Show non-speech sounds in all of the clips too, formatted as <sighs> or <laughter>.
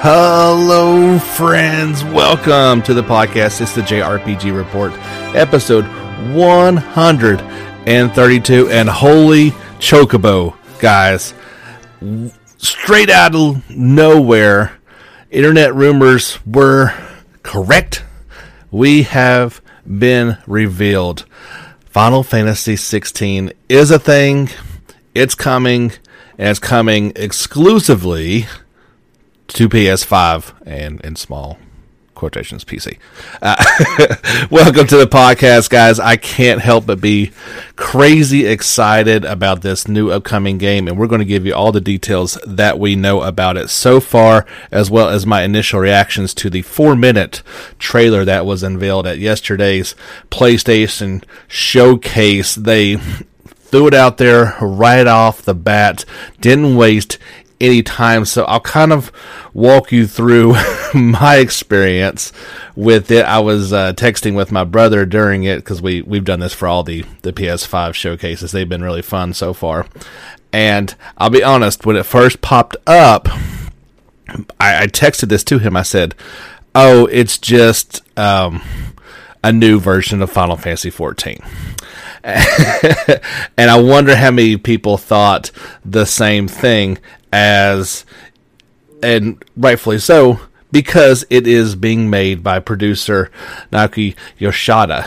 Hello, friends. Welcome to the podcast. It's the JRPG Report, episode 132. And holy chocobo, guys. Straight out of nowhere, internet rumors were correct. We have been revealed. Final Fantasy 16 is a thing. It's coming, and it's coming exclusively to PS5 and in small quotations PC. Uh, <laughs> welcome to the podcast, guys. I can't help but be crazy excited about this new upcoming game, and we're going to give you all the details that we know about it so far, as well as my initial reactions to the four minute trailer that was unveiled at yesterday's PlayStation showcase. They <laughs> threw it out there right off the bat, didn't waste any time. So I'll kind of walk you through <laughs> my experience with it. I was uh, texting with my brother during it because we we've done this for all the the PS5 showcases. They've been really fun so far. And I'll be honest, when it first popped up, I, I texted this to him. I said, "Oh, it's just." Um, a new version of Final Fantasy 14. <laughs> and I wonder how many people thought the same thing as, and rightfully so, because it is being made by producer Naoki Yoshida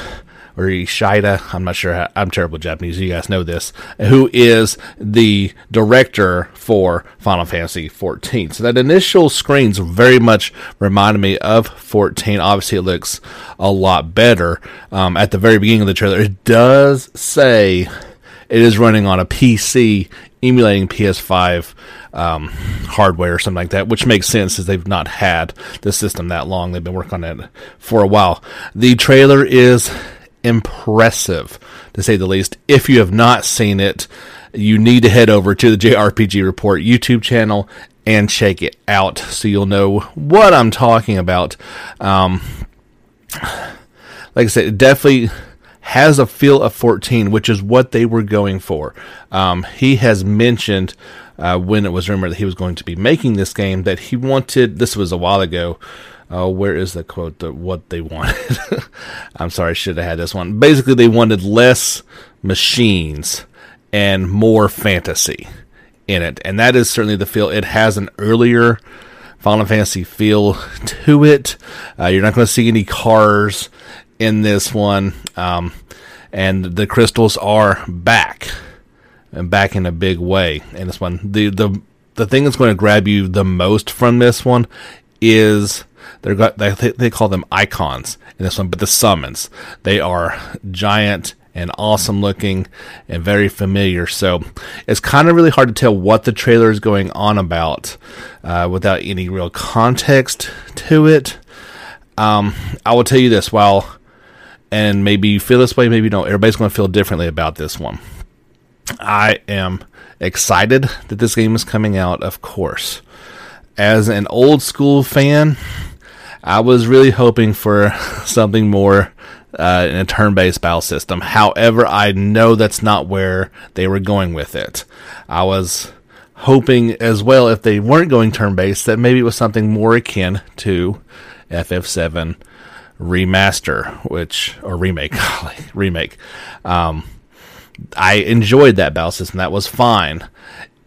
or Ishida. I'm not sure. How, I'm terrible Japanese. You guys know this. Who is the director for Final Fantasy 14? So that initial screens very much reminded me of 14. Obviously, it looks a lot better. Um, at the very beginning of the trailer, it does say it is running on a PC emulating PS5 um, hardware or something like that, which makes sense as they've not had the system that long. They've been working on it for a while. The trailer is impressive, to say the least. If you have not seen it, you need to head over to the JRPG Report YouTube channel and check it out so you'll know what I'm talking about. Um, like I said, definitely has a feel of 14, which is what they were going for. Um, he has mentioned uh, when it was rumored that he was going to be making this game that he wanted, this was a while ago, uh, where is the quote? The, what they wanted. <laughs> I'm sorry, I should have had this one. Basically, they wanted less machines and more fantasy in it, and that is certainly the feel. It has an earlier Final Fantasy feel to it. Uh, you're not going to see any cars in this one, um, and the crystals are back and back in a big way in this one. The the the thing that's going to grab you the most from this one is they're got they, they call them icons in this one, but the summons they are giant and awesome looking and very familiar. So it's kind of really hard to tell what the trailer is going on about uh, without any real context to it. Um, I will tell you this while, and maybe you feel this way, maybe you don't. Everybody's going to feel differently about this one. I am excited that this game is coming out, of course. As an old school fan, I was really hoping for <laughs> something more uh, in a turn based battle system. However, I know that's not where they were going with it. I was hoping as well, if they weren't going turn based, that maybe it was something more akin to FF7 remaster, which, or remake, <laughs> remake. Um, I enjoyed that battle system. That was fine.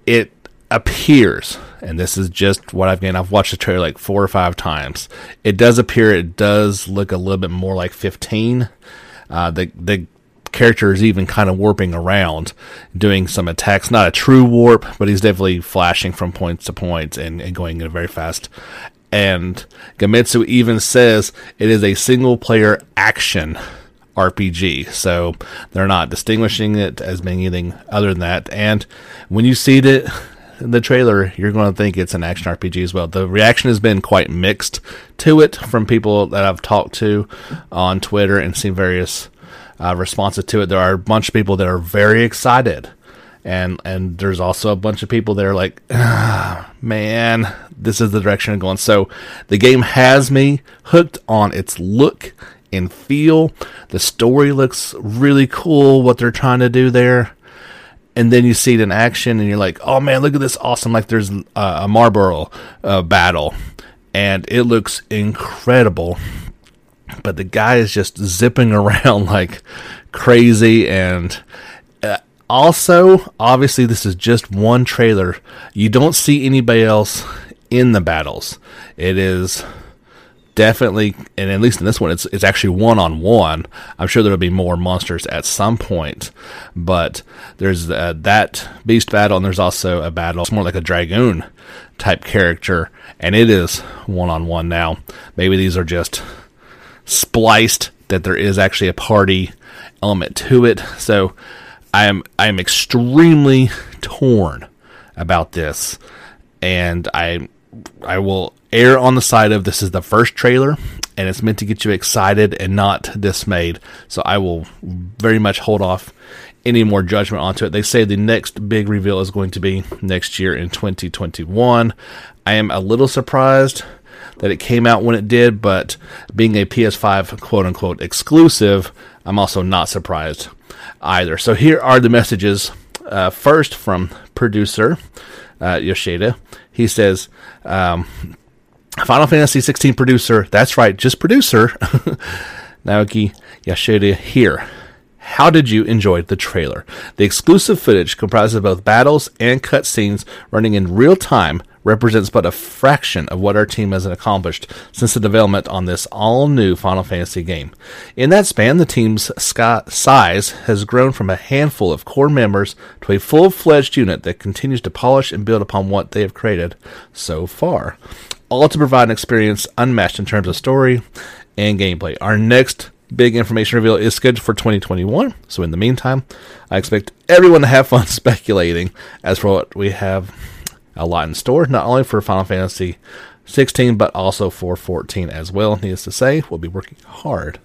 It appears, and this is just what I've gained. I've watched the trailer like four or five times. It does appear. It does look a little bit more like 15. Uh, the the character is even kind of warping around, doing some attacks. Not a true warp, but he's definitely flashing from points to points and, and going in a very fast. And Gematsu even says it is a single player action RPG. So they're not distinguishing it as being anything other than that. And when you see it in the trailer, you're going to think it's an action RPG as well. The reaction has been quite mixed to it from people that I've talked to on Twitter and seen various uh, responses to it. There are a bunch of people that are very excited. And and there's also a bunch of people that are like, ah, man, this is the direction I'm going. So the game has me hooked on its look and feel. The story looks really cool, what they're trying to do there. And then you see it in action, and you're like, oh man, look at this awesome. Like there's uh, a Malboro uh, battle, and it looks incredible. But the guy is just zipping <laughs> around like crazy, and also, obviously, this is just one trailer. You don't see anybody else in the battles. It is definitely, and at least in this one, it's it's actually one on one. I'm sure there'll be more monsters at some point, but there's uh, that beast battle, and there's also a battle. It's more like a dragoon type character, and it is one on one now. Maybe these are just spliced that there is actually a party element to it. So I am I am extremely torn about this, and I I will err on the side of this is the first trailer and it's meant to get you excited and not dismayed. So I will very much hold off any more judgment onto it. They say the next big reveal is going to be next year in 2021. I am a little surprised that it came out when it did, but being a PS5 quote unquote exclusive, I'm also not surprised either. So here are the messages. Uh, first from producer uh, Yoshida. He says, um, Final Fantasy 16 producer, that's right, just producer, <laughs> Naoki Yoshida here. How did you enjoy the trailer? The exclusive footage comprises both battles and cutscenes running in real time represents but a fraction of what our team has accomplished since the development on this all new Final Fantasy game. In that span, the team's size has grown from a handful of core members to a full fledged unit that continues to polish and build upon what they have created so far. All to provide an experience unmatched in terms of story and gameplay. Our next big information reveal is scheduled for 2021. So, in the meantime, I expect everyone to have fun <laughs> speculating as for what we have a lot in store, not only for Final Fantasy 16, but also for 14 as well. Needless to say, we'll be working hard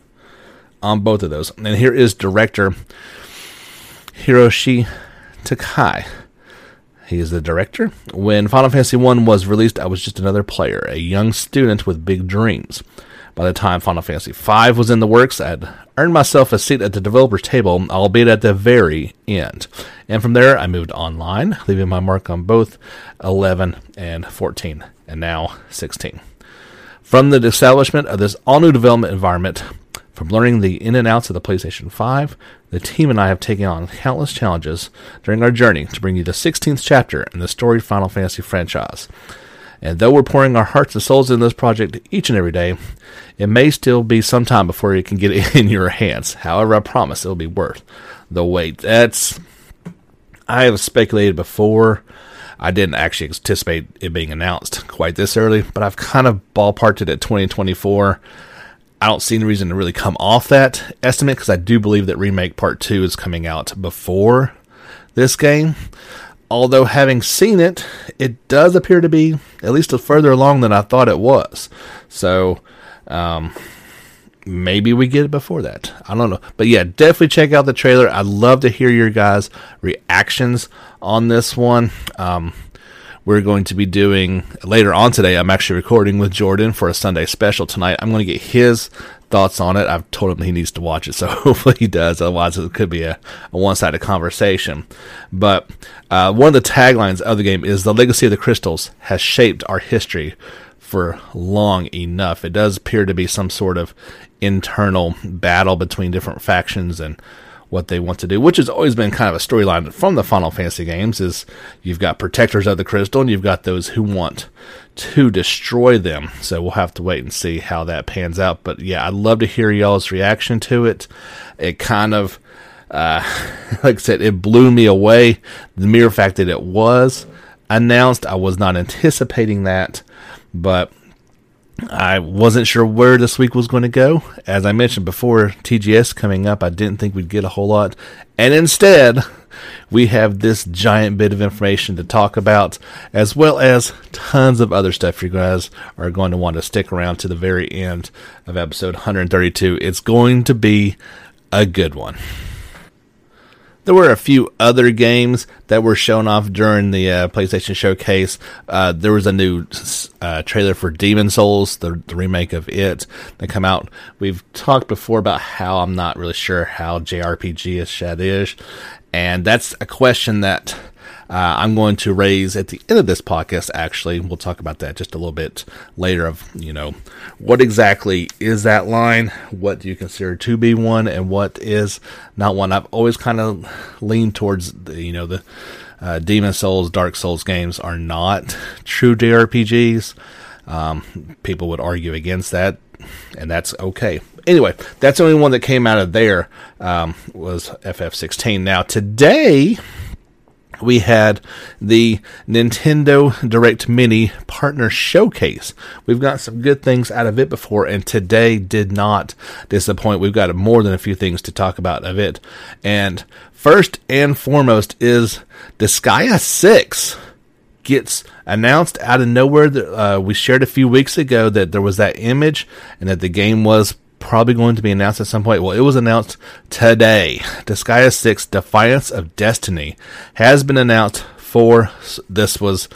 on both of those. And here is director Hiroshi Takai. He is the director. When Final Fantasy 1 was released, I was just another player, a young student with big dreams. By the time Final Fantasy V was in the works, I'd earned myself a seat at the developer's table, albeit at the very end. And from there, I moved online, leaving my mark on both 11 and 14, and now 16. From the establishment of this all new development environment, from learning the in and outs of the PlayStation 5, the team and I have taken on countless challenges during our journey to bring you the 16th chapter in the storied Final Fantasy franchise. And though we're pouring our hearts and souls in this project each and every day, it may still be some time before you can get it <laughs> in your hands. However, I promise it'll be worth the wait. That's I have speculated before. I didn't actually anticipate it being announced quite this early, but I've kind of ballparked it at 2024. I don't see any reason to really come off that estimate because I do believe that Remake Part 2 is coming out before this game although having seen it, it does appear to be at least further along than I thought it was. So, um, maybe we get it before that. I don't know. But yeah, definitely check out the trailer. I'd love to hear your guys' reactions on this one. Um, we're going to be doing later on today. I'm actually recording with Jordan for a Sunday special tonight. I'm going to get his thoughts on it. I've told him he needs to watch it, so <laughs> hopefully he does. Otherwise, it could be a, a one sided conversation. But uh, one of the taglines of the game is The legacy of the crystals has shaped our history for long enough. It does appear to be some sort of internal battle between different factions and what they want to do, which has always been kind of a storyline from the Final Fantasy games. Is you've got protectors of the crystal, and you've got those who want to destroy them. So we'll have to wait and see how that pans out. But yeah, I'd love to hear y'all's reaction to it. It kind of, uh, <laughs> like I said, it blew me away. The mere fact that it was announced, I was not anticipating that, but I wasn't sure where this week was going to go. As I mentioned before, TGS coming up, I didn't think we'd get a whole lot. And instead, we have this giant bit of information to talk about, as well as tons of other stuff you guys are going to want to stick around to the very end of episode 132. It's going to be a good one. There were a few other games that were shown off during the uh, PlayStation Showcase. Uh, there was a new uh, trailer for Demon's Souls, the, the, remake of it, that come out. We've talked before about how I'm not really sure how that is, and that's a question that uh, I'm going to raise at the end of this podcast. Actually, we'll talk about that just a little bit later. Of you know, what exactly is that line? What do you consider to be one, and what is not one? I've always kind of leaned towards the, you know the uh, Demon's Souls, Dark Souls games are not true JRPGs. Um, people would argue against that, and that's okay. Anyway, that's the only one that came out of there um, was FF16. Now today we had the Nintendo Direct Mini Partner Showcase. We've got some good things out of it before, and today did not disappoint. We've got more than a few things to talk about of it. And first and foremost is Disgaea 6 gets announced out of nowhere. Uh, we shared a few weeks ago that there was that image and that the game was probably going to be announced at some point. Well, it was announced today. Disgaea 6 Defiance of Destiny has been announced for this was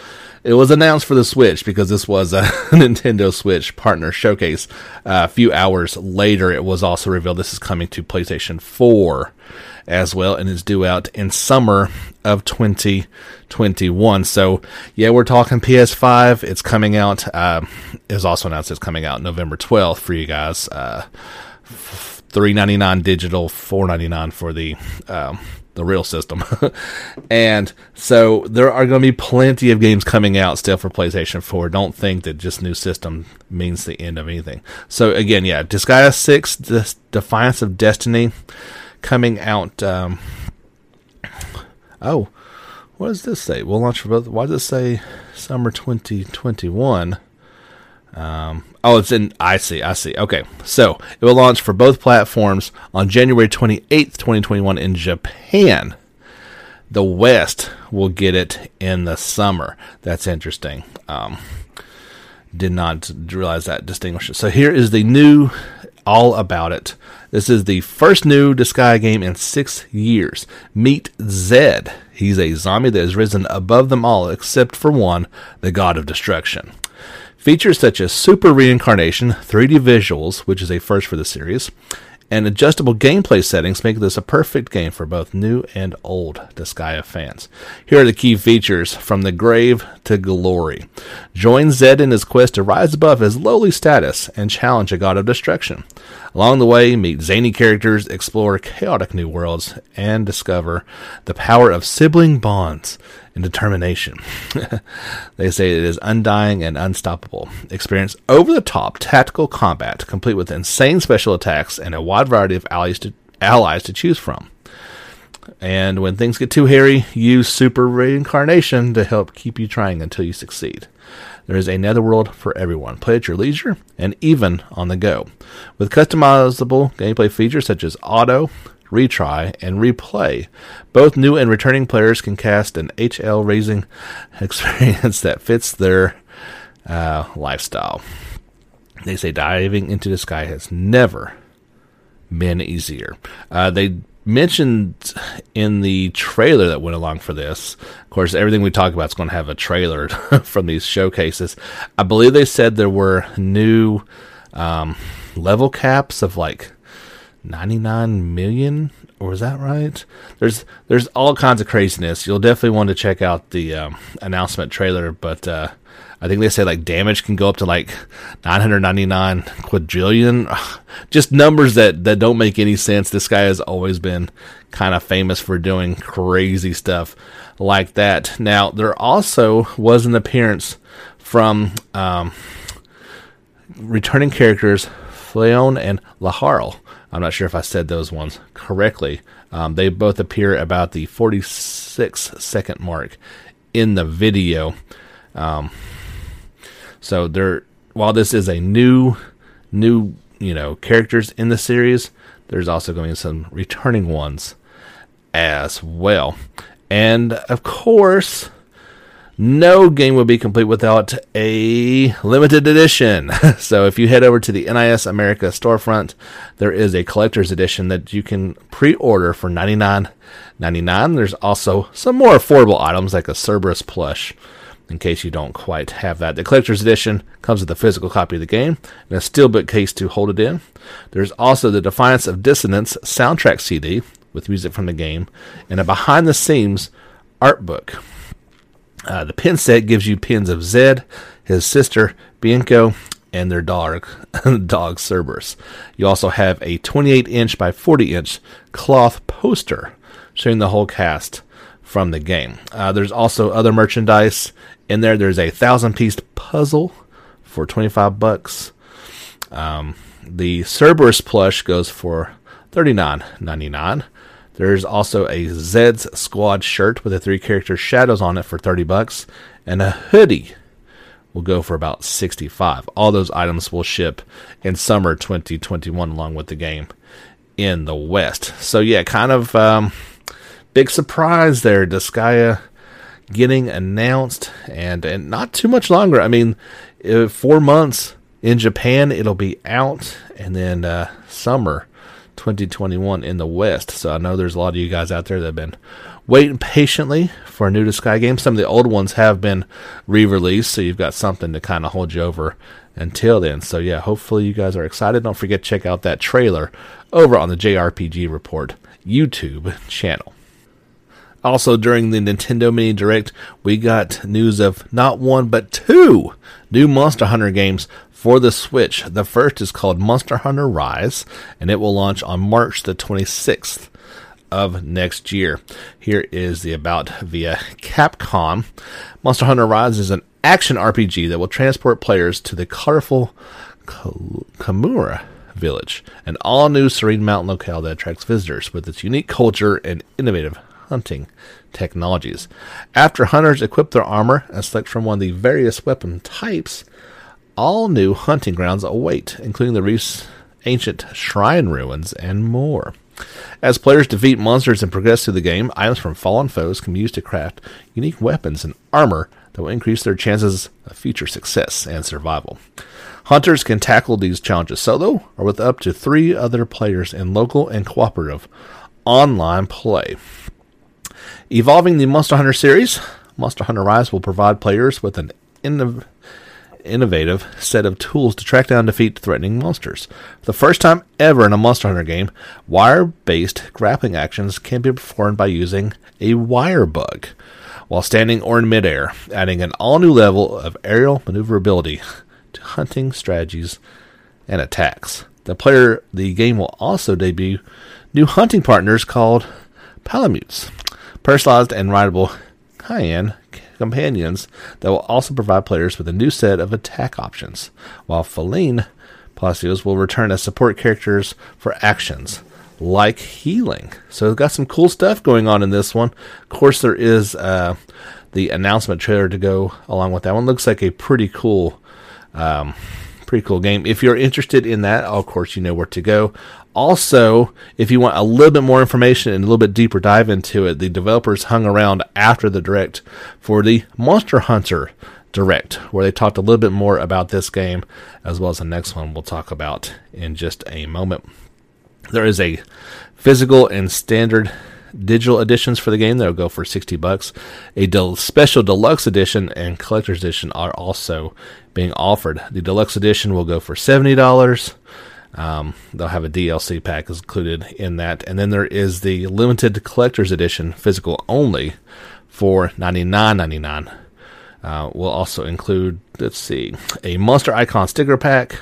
it was announced for the Switch because this was a <laughs> Nintendo Switch partner showcase. Uh, a few hours later, it was also revealed this is coming to PlayStation 4 as well and is due out in summer of 2021. So, yeah, we're talking PS5. It's coming out. Uh, it was also announced it's coming out November 12th for you guys. Uh, 399 digital, 499 for the um, the real system. <laughs> and so there are going to be plenty of games coming out still for PlayStation 4. Don't think that just new system means the end of anything. So again, yeah, Disgaea 6, Defiance of Destiny coming out. Um, oh, what does this say? We'll launch for both. Why does it say summer 2021? Um, oh, it's in. I see. I see. Okay, so it will launch for both platforms on January 28th, 2021 in Japan. The West will get it in the summer. That's interesting. Um, did not realize that distinction. So here is the new all about it. This is the first new Disgaea game in six years. Meet Zed. He's a zombie that has risen above them all except for one, the god of destruction. Features such as super reincarnation, 3D visuals, which is a first for the series, and adjustable gameplay settings make this a perfect game for both new and old Disgaea fans. Here are the key features from the grave to glory. Join Zed in his quest to rise above his lowly status and challenge a god of destruction. Along the way, meet zany characters, explore chaotic new worlds, and discover the power of sibling bonds and determination. <laughs> they say it is undying and unstoppable. Experience over the top tactical combat, complete with insane special attacks and a wide variety of allies to, allies to choose from. And when things get too hairy, use super reincarnation to help keep you trying until you succeed. There is a netherworld for everyone. Play at your leisure and even on the go. With customizable gameplay features such as auto, retry, and replay. Both new and returning players can cast an HL raising <laughs> experience that fits their uh, lifestyle. They say diving into Disgaea has never been easier. Uh, they mentioned in the trailer that went along for this. Of course, everything we talk about is going to have a trailer <laughs> from these showcases. I believe they said there were new um, level caps of like 99 million or is that right? There's there's all kinds of craziness. You'll definitely want to check out the um, announcement trailer but uh, i think they say like damage can go up to like 999 quadrillion. Just numbers that that don't make any sense. This guy has always been kind of famous for doing crazy stuff like that. Now there also was an appearance from um, returning characters Fleon and Laharl I'm not sure if I said those ones correctly. Um, they both appear about the 46 second mark in the video. Um, so while this is a new, new, you know, characters in the series, there's also going to be some returning ones as well. And of course, no game will be complete without a limited edition. <laughs> so if you head over to the NIS America storefront, there is a collector's edition that you can pre-order for $99.99. There's also some more affordable items like a Cerberus plush in case you don't quite have that. The collector's edition comes with a physical copy of the game and a steelbook case to hold it in. There's also the Defiance of Dissonance soundtrack CD with music from the game and a behind the scenes art book. Uh, the pin set gives you pins of Zed, his sister Bianco, and their dog, <laughs> dog Cerberus. You also have a 28 inch by 40 inch cloth poster showing the whole cast from the game. Uh, there's also other merchandise in there. There's a thousand piece puzzle for 25 bucks. Um, the Cerberus plush goes for 39.99. There's also a Zed's Squad shirt with the three character shadows on it for 30 bucks, and a hoodie will go for about 65. All those items will ship in summer 2021 along with the game in the West. So yeah, kind of um, big surprise there. Disgaea getting announced, and and not too much longer. I mean, four months in Japan, it'll be out, and then uh, summer 2021 in the West. So I know there's a lot of you guys out there that have been waiting patiently for a new Disgaea game. Some of the old ones have been re-released, so you've got something to kind of hold you over until then. So yeah, hopefully you guys are excited. Don't forget to check out that trailer over on the JRPG Report YouTube channel. Also, during the Nintendo Mini Direct, we got news of not one but two new Monster Hunter games for the Switch. The first is called Monster Hunter Rise, and it will launch on March the 26th of next year. Here is the about via Capcom. Monster Hunter Rise is an action RPG that will transport players to the colorful Kamura village, an all new serene mountain locale that attracts visitors with its unique culture and innovative hunting technologies. After hunters equip their armor and select from one of the various weapon types, all new hunting grounds await, including the reef's ancient shrine ruins and more. As players defeat monsters and progress through the game, items from fallen foes can be used to craft unique weapons and armor that will increase their chances of future success and survival. Hunters can tackle these challenges solo or with up to three other players in local and cooperative online play. Evolving the Monster Hunter series, Monster Hunter Rise will provide players with an innov- innovative set of tools to track down and defeat threatening monsters. For the first time ever in a Monster Hunter game, wire based grappling actions can be performed by using a wire bug while standing or in midair, adding an all new level of aerial maneuverability to hunting strategies and attacks. The player the game will also debut new hunting partners called Palamutes personalized and rideable Cayenne companions that will also provide players with a new set of attack options, while Felyne Palicoes will return as support characters for actions like healing. So got some cool stuff going on in this one. Of course, there is uh, the announcement trailer to go along with that one. Looks like a pretty cool, um, pretty cool game. If you're interested in that, of course, you know where to go. Also, if you want a little bit more information and a little bit deeper dive into it, the developers hung around after the direct for the Monster Hunter Direct, where they talked a little bit more about this game, as well as the next one we'll talk about in just a moment. There is a physical and standard digital editions for the game that'll go for 60 bucks. A del- special deluxe edition and collector's edition are also being offered. The deluxe edition will go for $70. Um, they'll have a DLC pack included in that, and then there is the limited collector's edition, physical only, for ninety nine ninety nine. Uh, will also include, let's see, a monster icon sticker pack,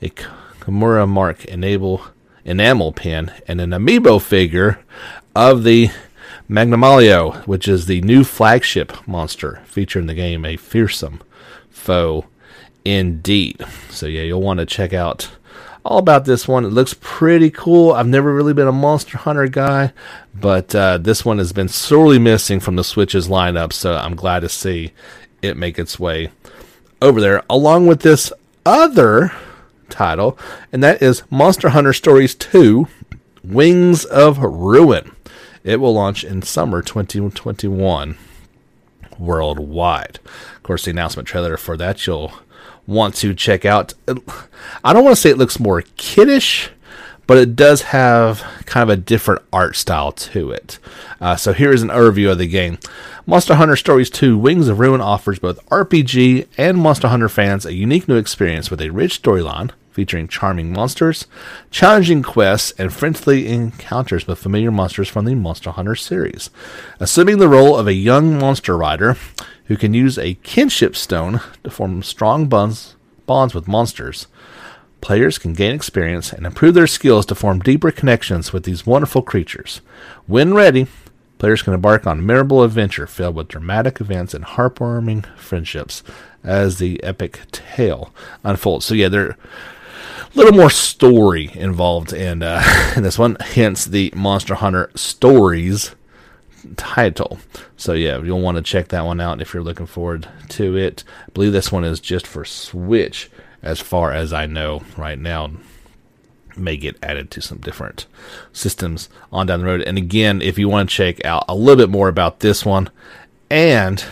a Kamura Mark enable enamel pin, and an amiibo figure of the Magnamalo, which is the new flagship monster featured in the game, a fearsome foe indeed. So yeah, you'll want to check out all about this one. It looks pretty cool. I've never really been a Monster Hunter guy, but uh, this one has been sorely missing from the Switch's lineup, so I'm glad to see it make its way over there, along with this other title, and that is Monster Hunter Stories 2 Wings of Ruin. It will launch in summer 2021. worldwide. Of course, the announcement trailer for that you'll want to check out. I don't want to say it looks more kiddish, but it does have kind of a different art style to it. Uh, so here is an overview of the game. Monster Hunter Stories 2 Wings of Ruin offers both RPG and Monster Hunter fans a unique new experience with a rich storyline featuring charming monsters, challenging quests, and friendly encounters with familiar monsters from the Monster Hunter series. Assuming the role of a young monster rider who can use a kinship stone to form strong bonds, bonds with monsters, players can gain experience and improve their skills to form deeper connections with these wonderful creatures. When ready, players can embark on a memorable adventure filled with dramatic events and heartwarming friendships as the epic tale unfolds. So yeah, there little more story involved in, uh, <laughs> in this one, hence the Monster Hunter Stories title. So yeah, you'll want to check that one out if you're looking forward to it. I believe this one is just for Switch, as far as I know right now. May get added to some different systems on down the road. And again, if you want to check out a little bit more about this one and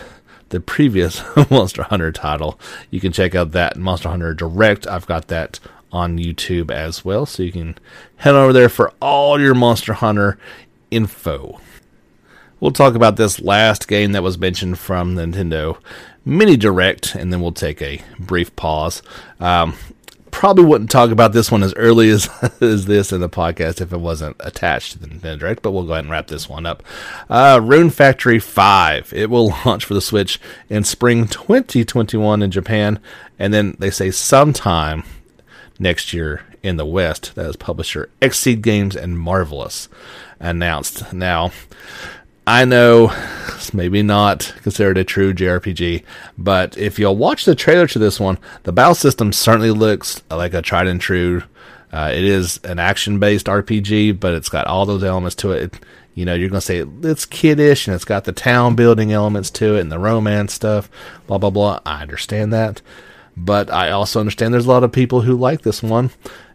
the previous <laughs> Monster Hunter title, you can check out that Monster Hunter Direct. I've got that on YouTube as well. So you can head over there for all your Monster Hunter info. We'll talk about this last game that was mentioned from Nintendo Mini Direct, and then we'll take a brief pause. Um, probably wouldn't talk about this one as early <laughs> as, as this in the podcast if it wasn't attached to the Nintendo Direct, but we'll go ahead and wrap this one up. Uh, Rune Factory 5. It will <laughs> launch for the Switch in spring 2021 in Japan, and then they say sometime next year in the West. That is publisher Xseed Games and Marvelous announced. Now, I know it's <sighs> maybe not considered a true JRPG, but if you'll watch the trailer to this one, the battle system certainly looks like a tried and true. Uh, it is an action based RPG, but it's got all those elements to it. it you know, you're going to say it's kiddish and it's got the town building elements to it and the romance stuff, blah, blah, blah. I understand that. But I also understand there's a lot of people who like this one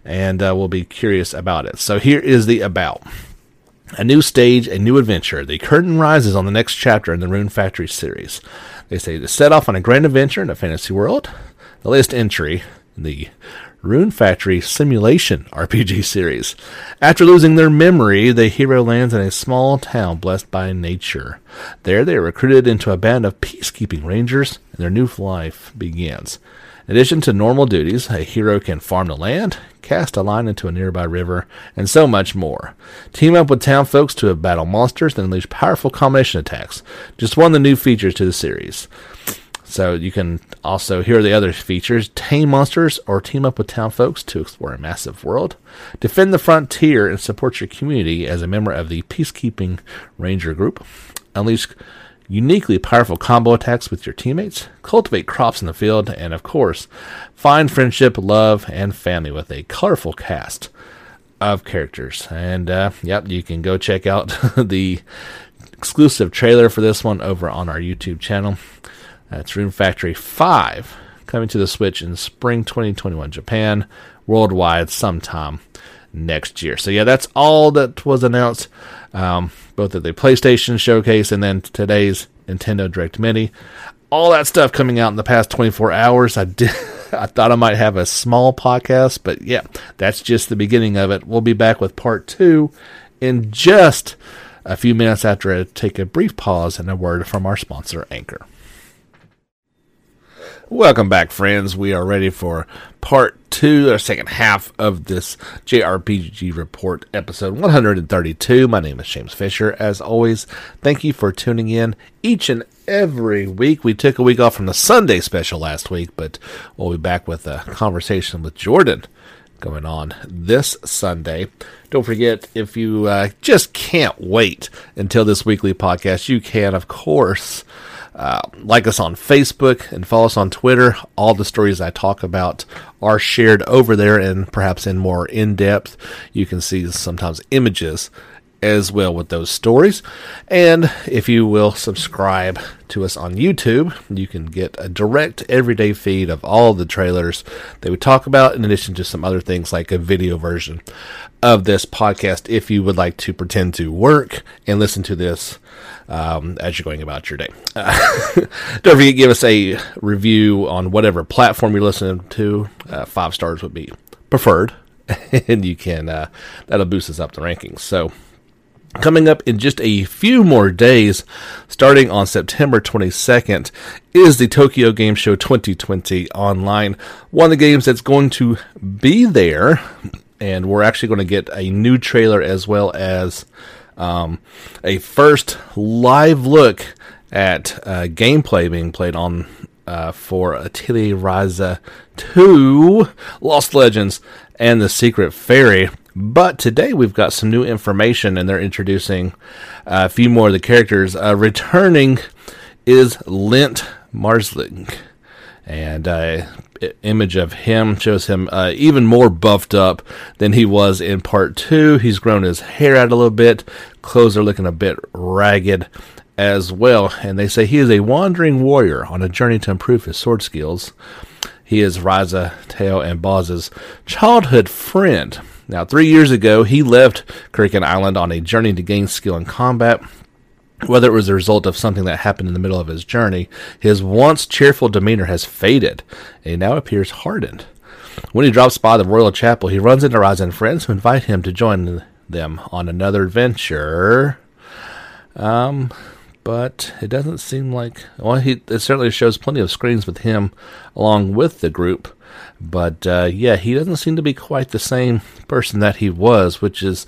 and uh, will be curious about it. So here is the about. A new stage, a new adventure. The curtain rises on the next chapter in the Rune Factory series. They say to set off on a grand adventure in a fantasy world. The latest entry, in the Rune Factory Simulation <laughs> RPG series. After losing their memory, the hero lands in a small town blessed by nature. There, they are recruited into a band of peacekeeping rangers, and their new life begins. In addition to normal duties, a hero can farm the land, cast a line into a nearby river, and so much more. Team up with town folks to battle monsters and unleash powerful combination attacks. Just one of the new features to the series. So you can also hear the other features tame monsters or team up with town folks to explore a massive world, defend the frontier and support your community as a member of the peacekeeping ranger group, unleash uniquely powerful combo attacks with your teammates, cultivate crops in the field, and of course, find friendship, love, and family with a colorful cast of characters. And uh, yep, you can go check out <laughs> the exclusive trailer for this one over on our YouTube channel. That's Rune Factory 5 coming to the Switch in spring 2021 Japan, worldwide sometime next year. So yeah, that's all that was announced um, both at the PlayStation showcase and then today's Nintendo Direct Mini. All that stuff coming out in the past 24 hours. I did. <laughs> I thought I might have a small podcast, but yeah, that's just the beginning of it. We'll be back with part two in just a few minutes after I take a brief pause and a word from our sponsor, Anchor. Welcome back, friends. We are ready for part two, the second half of this JRPG Report episode 132. My name is James Fisher. As always, thank you for tuning in each and every week. We took a week off from the Sunday special last week, but we'll be back with a conversation with Jordan going on this Sunday. Don't forget, if you uh, just can't wait until this weekly podcast, you can, of course uh, like us on Facebook and follow us on Twitter. All the stories I talk about are shared over there and perhaps in more in depth. You can see sometimes images as well with those stories. And if you will subscribe to us on YouTube, you can get a direct everyday feed of all the trailers that we talk about, in addition to some other things like a video version of this podcast if you would like to pretend to work and listen to this um, as you're going about your day. Uh, <laughs> don't forget give us a review on whatever platform you're listening to. Uh, five stars would be preferred, <laughs> and you can uh, that'll boost us up the rankings. So. Coming up in just a few more days, starting on September 22nd, is the Tokyo Game Show 2020 online. One of the games that's going to be there, and we're actually going to get a new trailer as well as um, a first live look at uh, gameplay being played on uh, for Atelier Ryza 2 Lost Legends and the Secret Fairy. But today we've got some new information, and they're introducing uh, a few more of the characters. Uh, returning is Lent Marslink, and uh, image of him shows him uh, even more buffed up than he was in part two. He's grown his hair out a little bit, clothes are looking a bit ragged as well, and they say he is a wandering warrior on a journey to improve his sword skills. He is Ryza, Teo, and Boz's childhood friend. Now, three years ago, he left Kurken Island on a journey to gain skill in combat. Whether it was a result of something that happened in the middle of his journey, his once cheerful demeanor has faded, and he now appears hardened. When he drops by the royal chapel, he runs into Ryza and friends who invite him to join them on another adventure. Um, but it doesn't seem like well, he it certainly shows plenty of screens with him along with the group. But uh, yeah, he doesn't seem to be quite the same person that he was, which is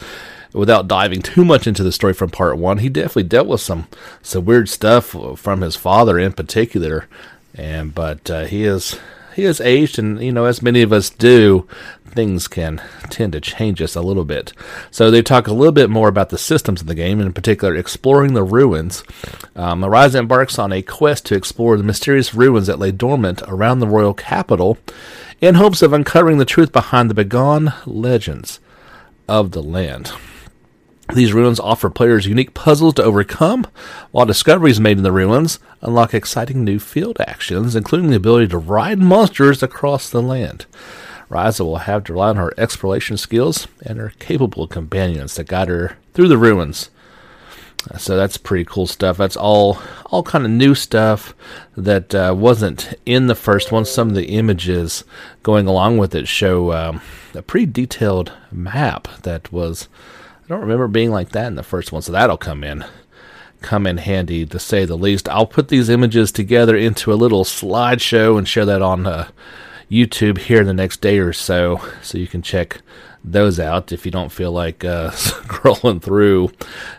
without diving too much into the story from part one. He definitely dealt with some some weird stuff from his father in particular, and but uh, he is he has aged, and you know, as many of us do, things can tend to change us a little bit. So they talk a little bit more about the systems of the game, and in particular, exploring the ruins. Um, Ryza embarks on a quest to explore the mysterious ruins that lay dormant around the royal capital, in hopes of uncovering the truth behind the begone legends of the land. These ruins offer players unique puzzles to overcome, while discoveries made in the ruins unlock exciting new field actions, including the ability to ride monsters across the land. Ryza will have to rely on her exploration skills and her capable companions to guide her through the ruins. So that's pretty cool stuff. That's all all kind of new stuff that uh, wasn't in the first one. Some of the images going along with it show um, a pretty detailed map that was I don't remember being like that in the first one, so that'll come in come in handy to say the least. I'll put these images together into a little slideshow and share that on uh, YouTube here in the next day or so, so you can check those out if you don't feel like uh, <laughs> scrolling through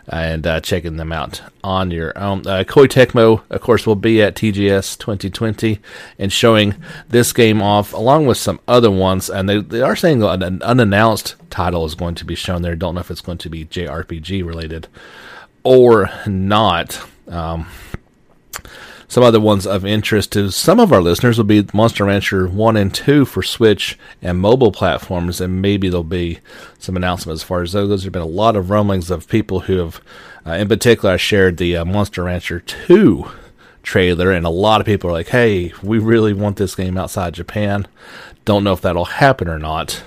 and uh, checking them out on your own. Uh, Koei Tecmo, of course, will be at TGS 2020 and showing this game off along with some other ones. And they, they are saying an unannounced title is going to be shown there. Don't know if it's going to be JRPG related or not. Um, some other ones of interest to some of our listeners will be Monster Rancher 1 and 2 for Switch and mobile platforms, and maybe there'll be some announcements as far as those. There have been a lot of rumblings of people who have, uh, in particular, I shared the uh, Monster Rancher 2 trailer, and a lot of people are like, hey, we really want this game outside Japan. Don't know if that'll happen or not,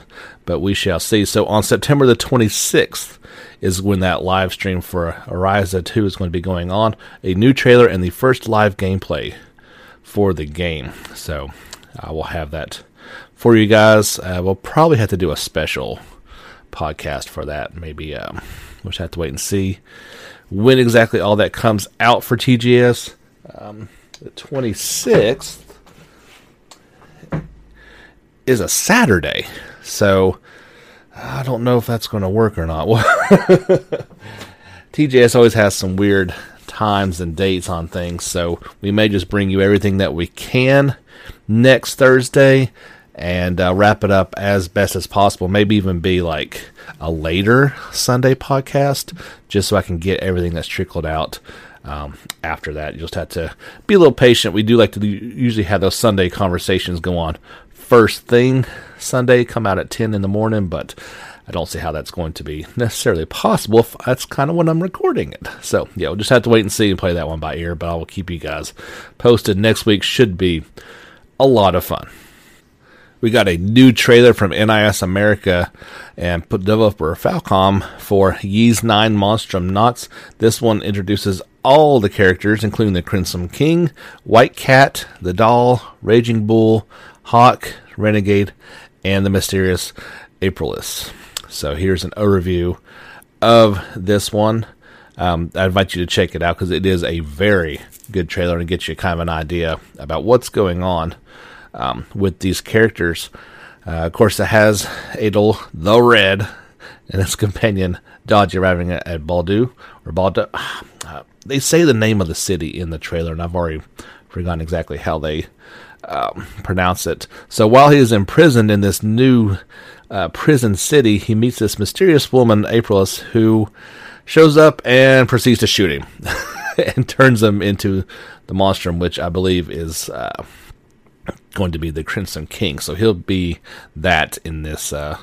but we shall see. So on September the 26th is when that live stream for Ryza 2 is going to be going on. A new trailer and the first live gameplay for the game. So I will have that for you guys. Uh, we'll probably have to do a special podcast for that. Maybe um, we'll just have to wait and see when exactly all that comes out for TGS. Um, the 26th is a Saturday. So I don't know if that's going to work or not. <laughs> TGS always has some weird times and dates on things, so we may just bring you everything that we can next Thursday and uh, wrap it up as best as possible. Maybe even be like a later Sunday podcast, just so I can get everything that's trickled out. Um, after that, you just have to be a little patient. We do like to usually have those Sunday conversations go on first thing Sunday, come out at 10 in the morning, but I don't see how that's going to be necessarily possible. That's kind of when I'm recording it. So, yeah, we'll just have to wait and see and play that one by ear, but I will keep you guys posted. Next week should be a lot of fun. We got a new trailer from NIS America and put developer Falcom for Ys 9 Monstrum Nox. This one introduces all the characters, including the Crimson King, White Cat, the Doll, Raging Bull, Hawk, Renegade, and the mysterious Aprilis. So here's an overview of this one. Um, I invite you to check it out because it is a very good trailer and gets you kind of an idea about what's going on um, with these characters. Uh, of course, it has Adol the Red and his companion Dodge arriving at, at Baldu or Baldu. Uh, they say the name of the city in the trailer, and I've already forgotten exactly how they um, pronounce it. So while he is imprisoned in this new uh, prison city, he meets this mysterious woman, Aprilis, who shows up and proceeds to shoot him <laughs> and turns him into the monstrum, which I believe is uh, going to be the Crimson King. So he'll be that in this uh,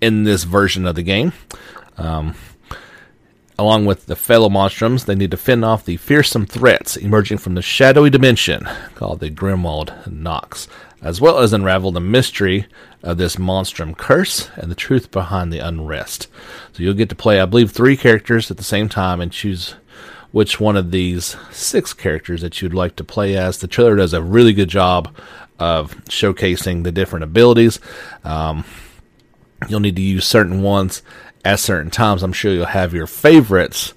in this version of the game. Um, along with the fellow monstrums, they need to fend off the fearsome threats emerging from the shadowy dimension called the Grimwald Nox, as well as unravel the mystery of this monstrum curse and the truth behind the unrest. So you'll get to play, I believe, three characters at the same time and choose which one of these six characters that you'd like to play as. The trailer does a really good job of showcasing the different abilities. Um, you'll need to use certain ones at certain times. I'm sure you'll have your favorites,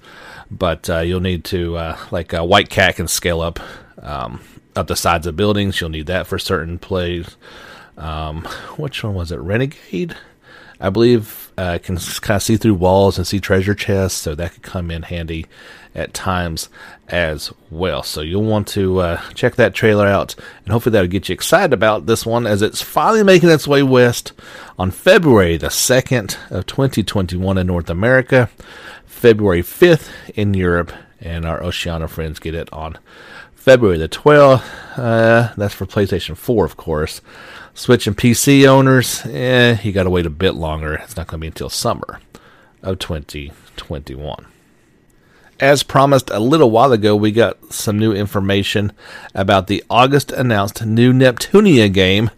but uh, you'll need to, uh, like a White Cat can scale up um, up the sides of buildings. You'll need that for certain plays. Um, which one was it? Renegade, I believe, uh, can kind of see through walls and see treasure chests, so that could come in handy at times as well. So you'll want to uh, check that trailer out, and hopefully that'll get you excited about this one as it's finally making its way west on February the 2nd of 2021 in North America, February 5th in Europe, and our Oceania friends get it on February the 12th. Uh, that's for PlayStation 4, of course. Switch and PC owners, eh, you got to wait a bit longer. It's not going to be until summer of 2021 as promised a little while ago, we got some new information about the August announced new Neptunia game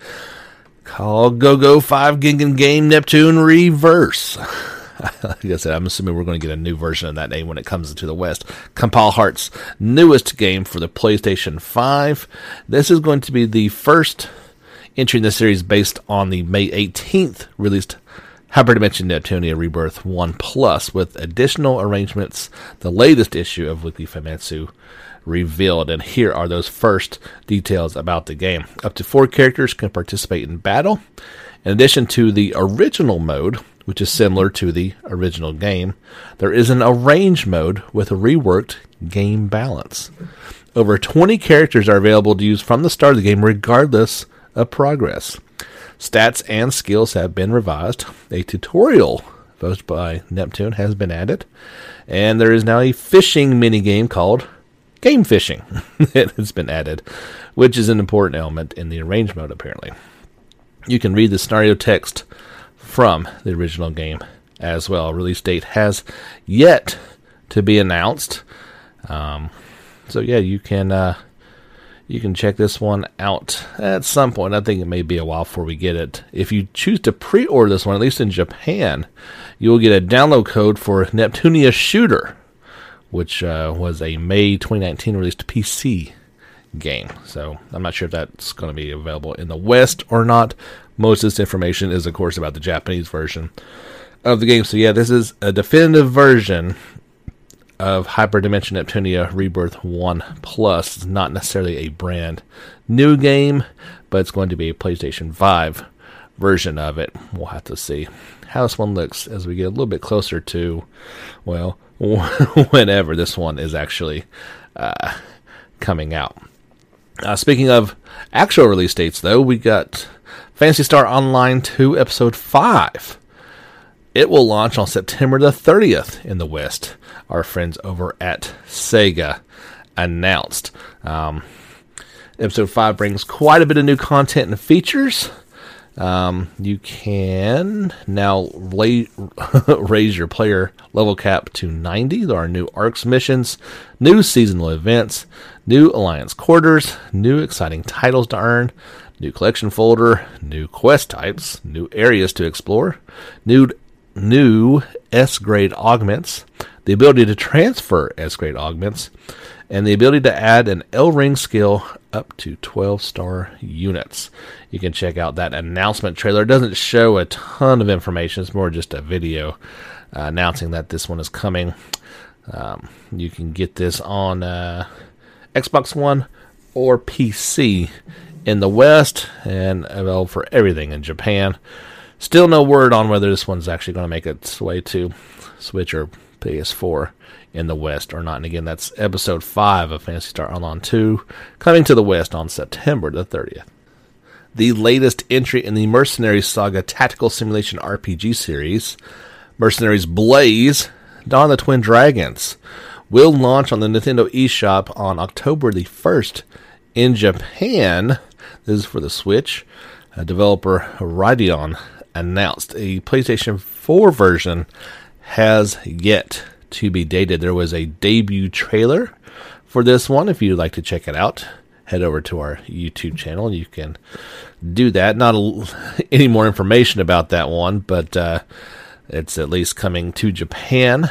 called Go Go 5 Gingan Game Neptune Reverse. <laughs> like I said, I'm assuming we're going to get a new version of that name when it comes to the West. Compile Heart's newest game for the PlayStation 5. This is going to be the first entry in the series based on the May 18th released Hyperdimension Neptunia Rebirth 1 Plus with additional arrangements, the latest issue of Weekly Famitsu revealed. And here are those first details about the game. Up to four characters can participate in battle. In addition to the original mode, which is similar to the original game, there is an arrange mode with a reworked game balance. Over 20 characters are available to use from the start of the game, regardless of progress. Stats and skills have been revised. A tutorial voiced by Neptune has been added. And there is now a fishing minigame called Game Fishing <laughs> that has been added, which is an important element in the arrange mode, apparently. You can read the scenario text from the original game as well. Release date has yet to be announced. Um, so, yeah, you can. Uh, you can check this one out at some point. I think it may be a while before we get it. If you choose to pre order this one, at least in Japan, you will get a download code for Neptunia Shooter, which uh, was a May 2019 released PC game. So I'm not sure if that's going to be available in the West or not. Most of this information is, of course, about the Japanese version of the game. So yeah, this is a definitive version of Hyperdimension Neptunia Rebirth 1 Plus. It's not necessarily a brand new game, but it's going to be a PlayStation 5 version of it. We'll have to see how this one looks as we get a little bit closer to, well, <laughs> whenever this one is actually uh, coming out. Uh, speaking of actual release dates, though, we got Phantasy Star Online 2 Episode 5. It will launch on September the 30th in the West our friends over at Sega announced. Um, episode 5 brings quite a bit of new content and features. Um, you can now lay, <laughs> raise your player level cap to 90. There are new ARKS missions, new seasonal events, new alliance quarters, new exciting titles to earn, new collection folder, new quest types, new areas to explore, new new S grade augments, the ability to transfer S grade augments, and the ability to add an L ring skill up to 12 star units. You can check out that announcement trailer. It doesn't show a ton of information, it's more just a video uh, announcing that this one is coming. Um, you can get this on uh, Xbox One or PC in the West and available for everything in Japan. Still no word on whether this one's actually going to make its way to Switch or PS4 in the West or not. And again, that's episode 5 of Phantasy Star Online 2, coming to the West on September the 30th. The latest entry in the Mercenaries Saga tactical simulation RPG series, Mercenaries Blaze Dawn of the Twin Dragons, will launch on the Nintendo eShop on October the 1st in Japan. This is for the Switch. A developer Rideon announced a PlayStation 4 version has yet to be dated. There was a debut trailer for this one. If you'd like to check it out, head over to our YouTube channel. You can do that. Not a, <laughs> any more information about that one, but uh, it's at least coming to Japan.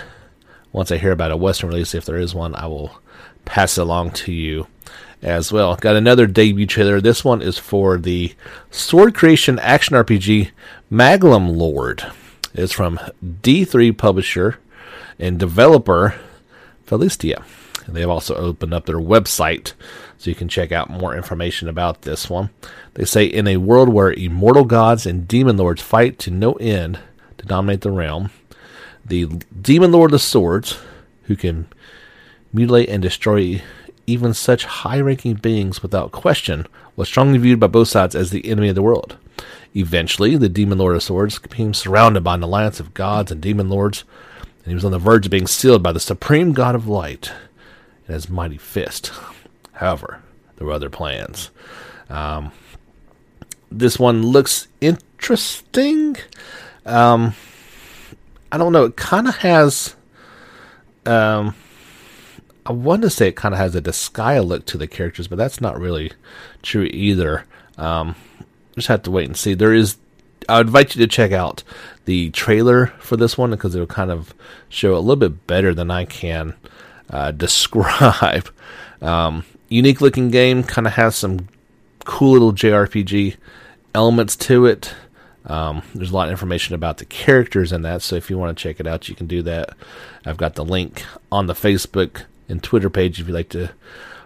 Once I hear about a Western release, if there is one, I will pass it along to you as well. Got another debut trailer. This one is for the Sword Creation action RPG Maglam Lord. It's from D3 publisher and developer Felistella. And they have also opened up their website so you can check out more information about this one. They say in a world where immortal gods and demon lords fight to no end to dominate the realm, the demon lord of swords, who can mutilate and destroy even such high ranking beings without question, was strongly viewed by both sides as the enemy of the world. Eventually, the demon lord of swords became surrounded by an alliance of gods and demon lords and he was on the verge of being sealed by the supreme god of light in his mighty fist. However, there were other plans. Um, this one looks interesting. Um, I don't know. It kind of has. Um, I want to say it kind of has a Disgaea look to the characters, but that's not really true either. Um, just have to wait and see. There is I invite you to check out the trailer for this one because it'll kind of show a little bit better than I can uh, <laughs> describe. Um, unique looking game, kind of has some cool little JRPG elements to it. Um, there's a lot of information about the characters in that, so if you want to check it out, you can do that. I've got the link on the Facebook and Twitter page if you'd like to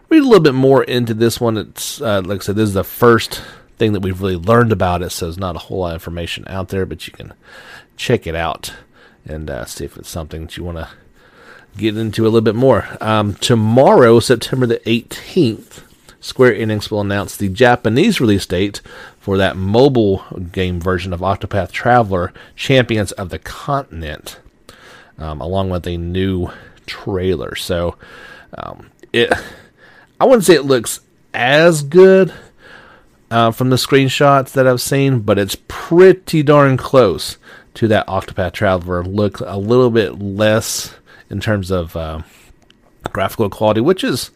read a little bit more into this one. It's uh, like I said, this is the first thing that we've really learned about it, so there's not a whole lot of information out there, but you can check it out and uh, see if it's something that you want to get into a little bit more. Um, tomorrow, September the 18th, Square Enix will announce the Japanese release date for that mobile game version of Octopath Traveler Champions of the Continent, um, along with a new trailer. So, um, it, <laughs> I wouldn't say it looks as good uh, from the screenshots that I've seen, but it's pretty darn close to that Octopath Traveler look. A little bit less in terms of uh, graphical quality, which is,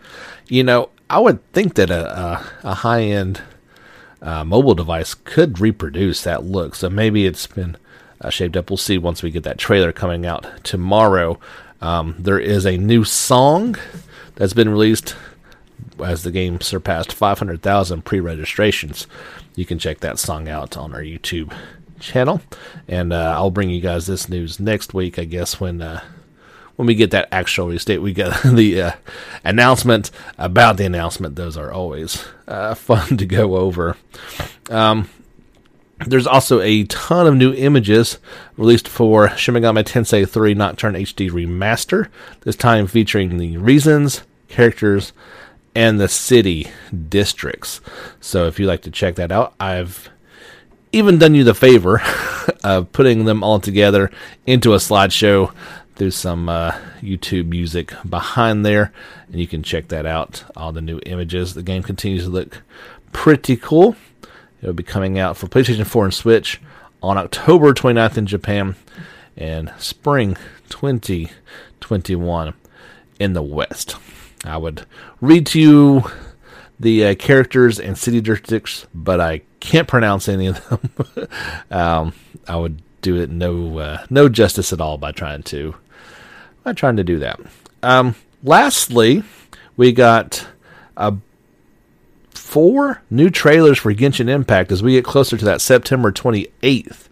you know, I would think that a, a, a high end uh, mobile device could reproduce that look. So maybe it's been uh, shaped up. We'll see once we get that trailer coming out tomorrow. Um, there is a new song that's been released as the game surpassed 500,000 pre-registrations. You can check that song out on our YouTube channel, and uh, I'll bring you guys this news next week. I guess when uh, when we get that actual release date, we get <laughs> the uh, announcement about the announcement. Those are always uh, <laughs> fun to go over. Um, there's also a ton of new images released for Shin Tensei 3 Nocturne HD Remaster, this time featuring the reasons, characters, and the city districts. So if you'd like to check that out, I've even done you the favor <laughs> of putting them all together into a slideshow through some uh, YouTube music behind there, and you can check that out. All the new images. The game continues to look pretty cool, It'll be coming out for PlayStation 4 and Switch on October 29th in Japan and spring 2021 in the West. I would read to you the uh, characters and city districts, but I can't pronounce any of them. <laughs> um, I would do it no uh, no justice at all by trying to by trying to do that. Um, lastly, we got uh, four new trailers for Genshin Impact as we get closer to that September 28th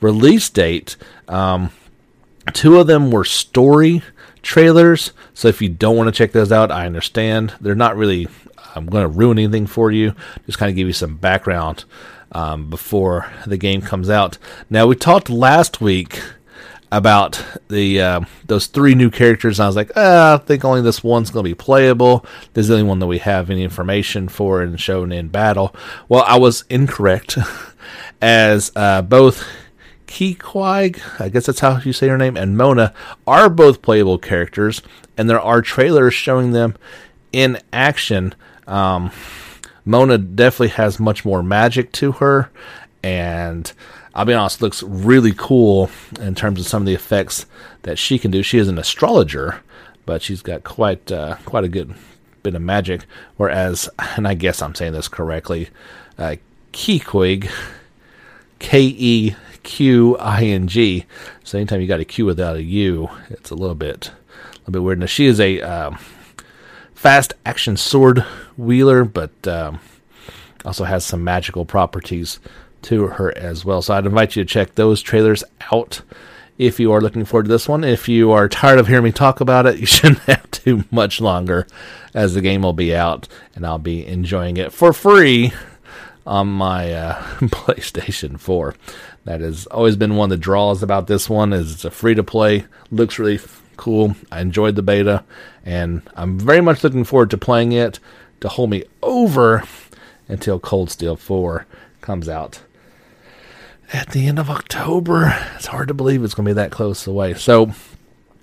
release date. Um, two of them were story trailers, so if you don't want to check those out, I understand. They're not really I'm going to ruin anything for you. Just kind of give you some background um, before the game comes out. Now we talked last week about the uh, those three new characters. And I was like, ah, I think only this one's going to be playable. This is the only one that we have any information for and shown in battle. Well, I was incorrect, <laughs> as uh, both Keqing, I guess that's how you say her name, and Mona are both playable characters, and there are trailers showing them in action. Um, Mona definitely has much more magic to her, and I'll be honest, looks really cool in terms of some of the effects that she can do. She is an astrologer, but she's got quite uh, quite a good bit of magic. Whereas, and I guess I'm saying this correctly, uh, K E Q I N G. So anytime you got a Q without a U, it's a little bit a little bit weird. Now she is a um, fast action sword wheeler, but um, also has some magical properties to her as well. So I'd invite you to check those trailers out if you are looking forward to this one. If you are tired of hearing me talk about it, <laughs> you shouldn't have too much longer, as the game will be out and I'll be enjoying it for free on my uh, <laughs> PlayStation 4. That has always been one of the draws about this one. Is it's a free to play, looks really cool. I enjoyed the beta, and I'm very much looking forward to playing it to hold me over until Cold Steel 4 comes out at the end of October. It's hard to believe it's going to be that close away. So,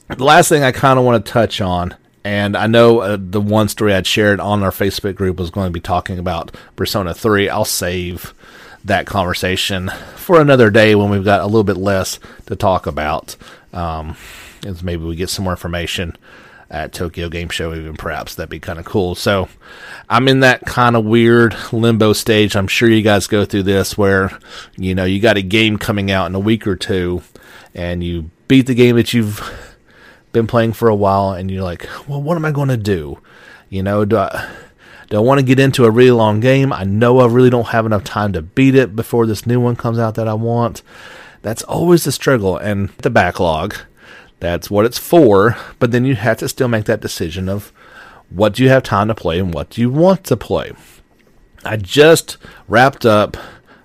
the last thing I kind of want to touch on, and I know uh, the one story I'd shared on our Facebook group was going to be talking about Persona 3. I'll save that conversation for another day when we've got a little bit less to talk about. Um, maybe we get some more information at Tokyo Game Show, even perhaps that'd be kind of cool. So I'm in that kind of weird limbo stage. I'm sure you guys go through this where you know you got a game coming out in a week or two, and you beat the game that you've been playing for a while, and you're like, well, what am I going to do? You know, do I do I want to get into a really long game? I know I really don't have enough time to beat it before this new one comes out that I want. That's always the struggle and the backlog that's what it's for. But then you have to still make that decision of what do you have time to play and what do you want to play. I just wrapped up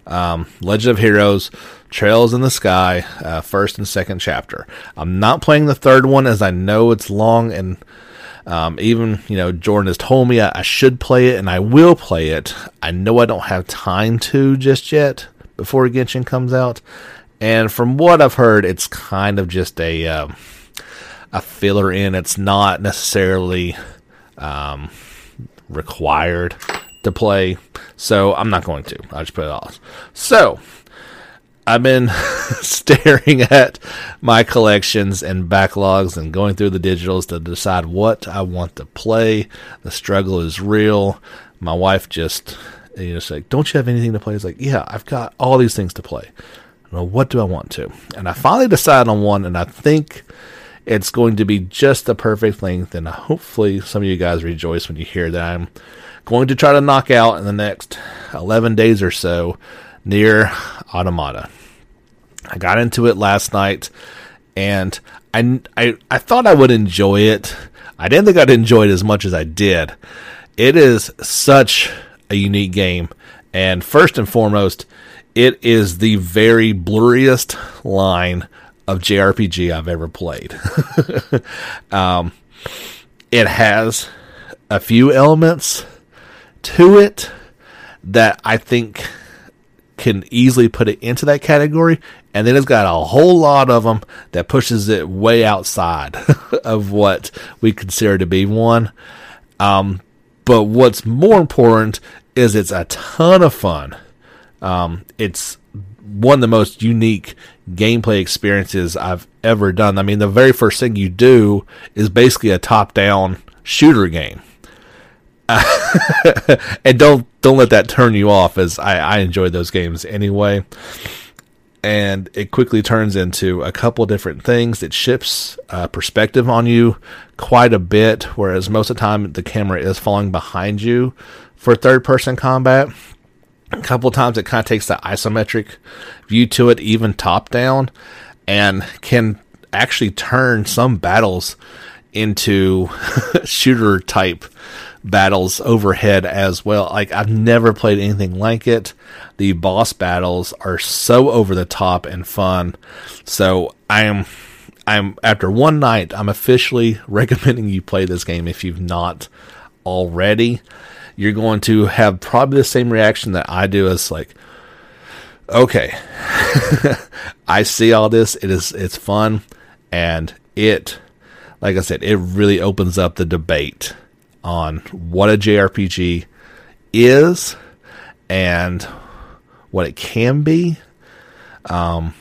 um, Legend of Heroes Trails in the Sky, uh, first and second chapter. I'm not playing the third one as I know it's long and um, even you know Jordan has told me I, I should play it and I will play it. I know I don't have time to just yet before Genshin comes out. And from what I've heard, it's kind of just a um, a filler in. It's not necessarily um, required to play, so I'm not going to. I just put it off. So I've been <laughs> staring at my collections and backlogs and going through the digitals to decide what I want to play. The struggle is real. My wife just you know, like, "Don't you have anything to play?" It's like, "Yeah, I've got all these things to play." Know, what do I want to? And I finally decided on one, and I think it's going to be just the perfect length. And hopefully, some of you guys rejoice when you hear that I'm going to try to knock out in the next 11 days or so NieR Automata. I got into it last night, and I, I, I thought I would enjoy it. I didn't think I'd enjoy it as much as I did. It is such a unique game. And first and foremost, it is the very blurriest line of JRPG I've ever played. <laughs> um, it has a few elements to it that I think can easily put it into that category, and then it's got a whole lot of them that pushes it way outside <laughs> of what we consider to be one. Um, but what's more important is it's a ton of fun Um, it's one of the most unique gameplay experiences I've ever done. I mean, the very first thing you do is basically a top-down shooter game. <laughs> and don't don't let that turn you off as I, I enjoy those games anyway and it quickly turns into a couple different things. It shifts uh, perspective on you quite a bit, whereas most of the time the camera is falling behind you for third person combat. A couple times it kind of takes that isometric view to it, even top down, and can actually turn some battles into <laughs> shooter type battles overhead as well. Like I've never played anything like it. The boss battles are so over the top and fun. So I am I'm after one night, I'm officially <laughs> recommending you play this game if you've not already. You're going to have probably the same reaction that I do as like okay. <laughs> I see all this. It is it's fun and it like I said, it really opens up the debate on what a JRPG is and what it can be. Um,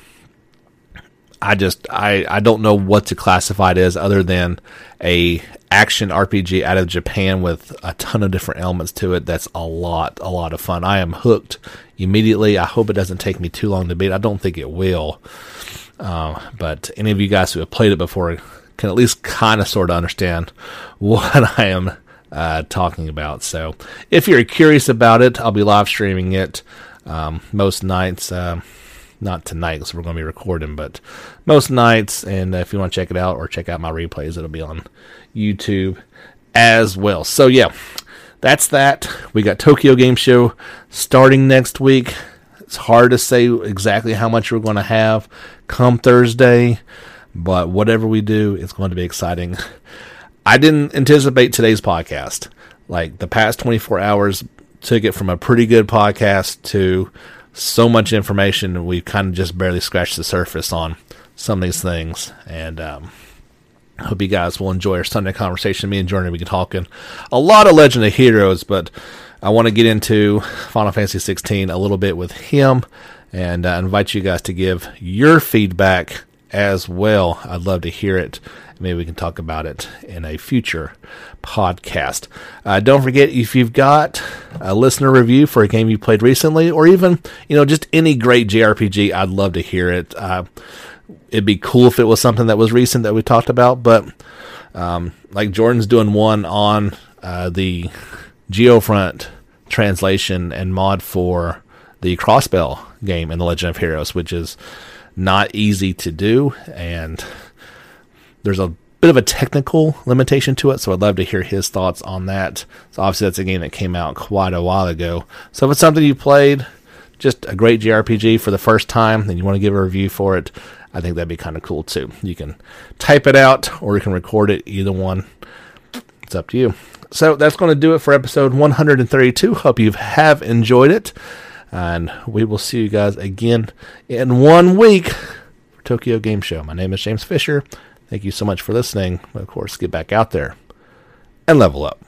I just I I don't know what to classify it as other than a action RPG out of Japan with a ton of different elements to it. That's a lot a lot of fun. I am hooked immediately. I hope it doesn't take me too long to beat. I don't think it will. Uh, but any of you guys who have played it before can at least kind of sort of understand <laughs> what I am uh, talking about. So if you're curious about it, I'll be live streaming it um, most nights. Uh, not tonight because we're going to be recording, but most nights. And if you want to check it out or check out my replays, it'll be on YouTube as well. So yeah, that's that. We got Tokyo Game Show starting next week. It's hard to say exactly how much we're going to have come Thursday, but whatever we do, it's going to be exciting. I didn't anticipate today's podcast. Like the past 24 hours took it from a pretty good podcast to so much information. We kind of just barely scratched the surface on some of these things. And, um, I hope you guys will enjoy our Sunday conversation. Me and Jordan, we can talking a lot of Legend of Heroes, but I want to get into Final Fantasy 16 a little bit with him, and uh, invite you guys to give your feedback as well. I'd love to hear it. Maybe we can talk about it in a future podcast. Uh, don't forget if you've got a listener review for a game you played recently, or even you know just any great JRPG, I'd love to hear it. Uh, it'd be cool if it was something that was recent that we talked about, but um, like Jordan's doing one on uh, the Geofront translation and mod for the Crossbell game in the Legend of Heroes, which is not easy to do, and there's a bit of a technical limitation to it, so I'd love to hear his thoughts on that. So obviously that's a game that came out quite a while ago. So if it's something you played, just a great JRPG for the first time, and you want to give a review for it, I think that'd be kind of cool too. You can type it out or you can record it, either one. It's up to you. So that's going to do it for episode 132. Hope you have enjoyed it. And we will see you guys again in one week for Tokyo Game Show. My name is James Fisher. Thank you so much for listening. Of course, get back out there and level up.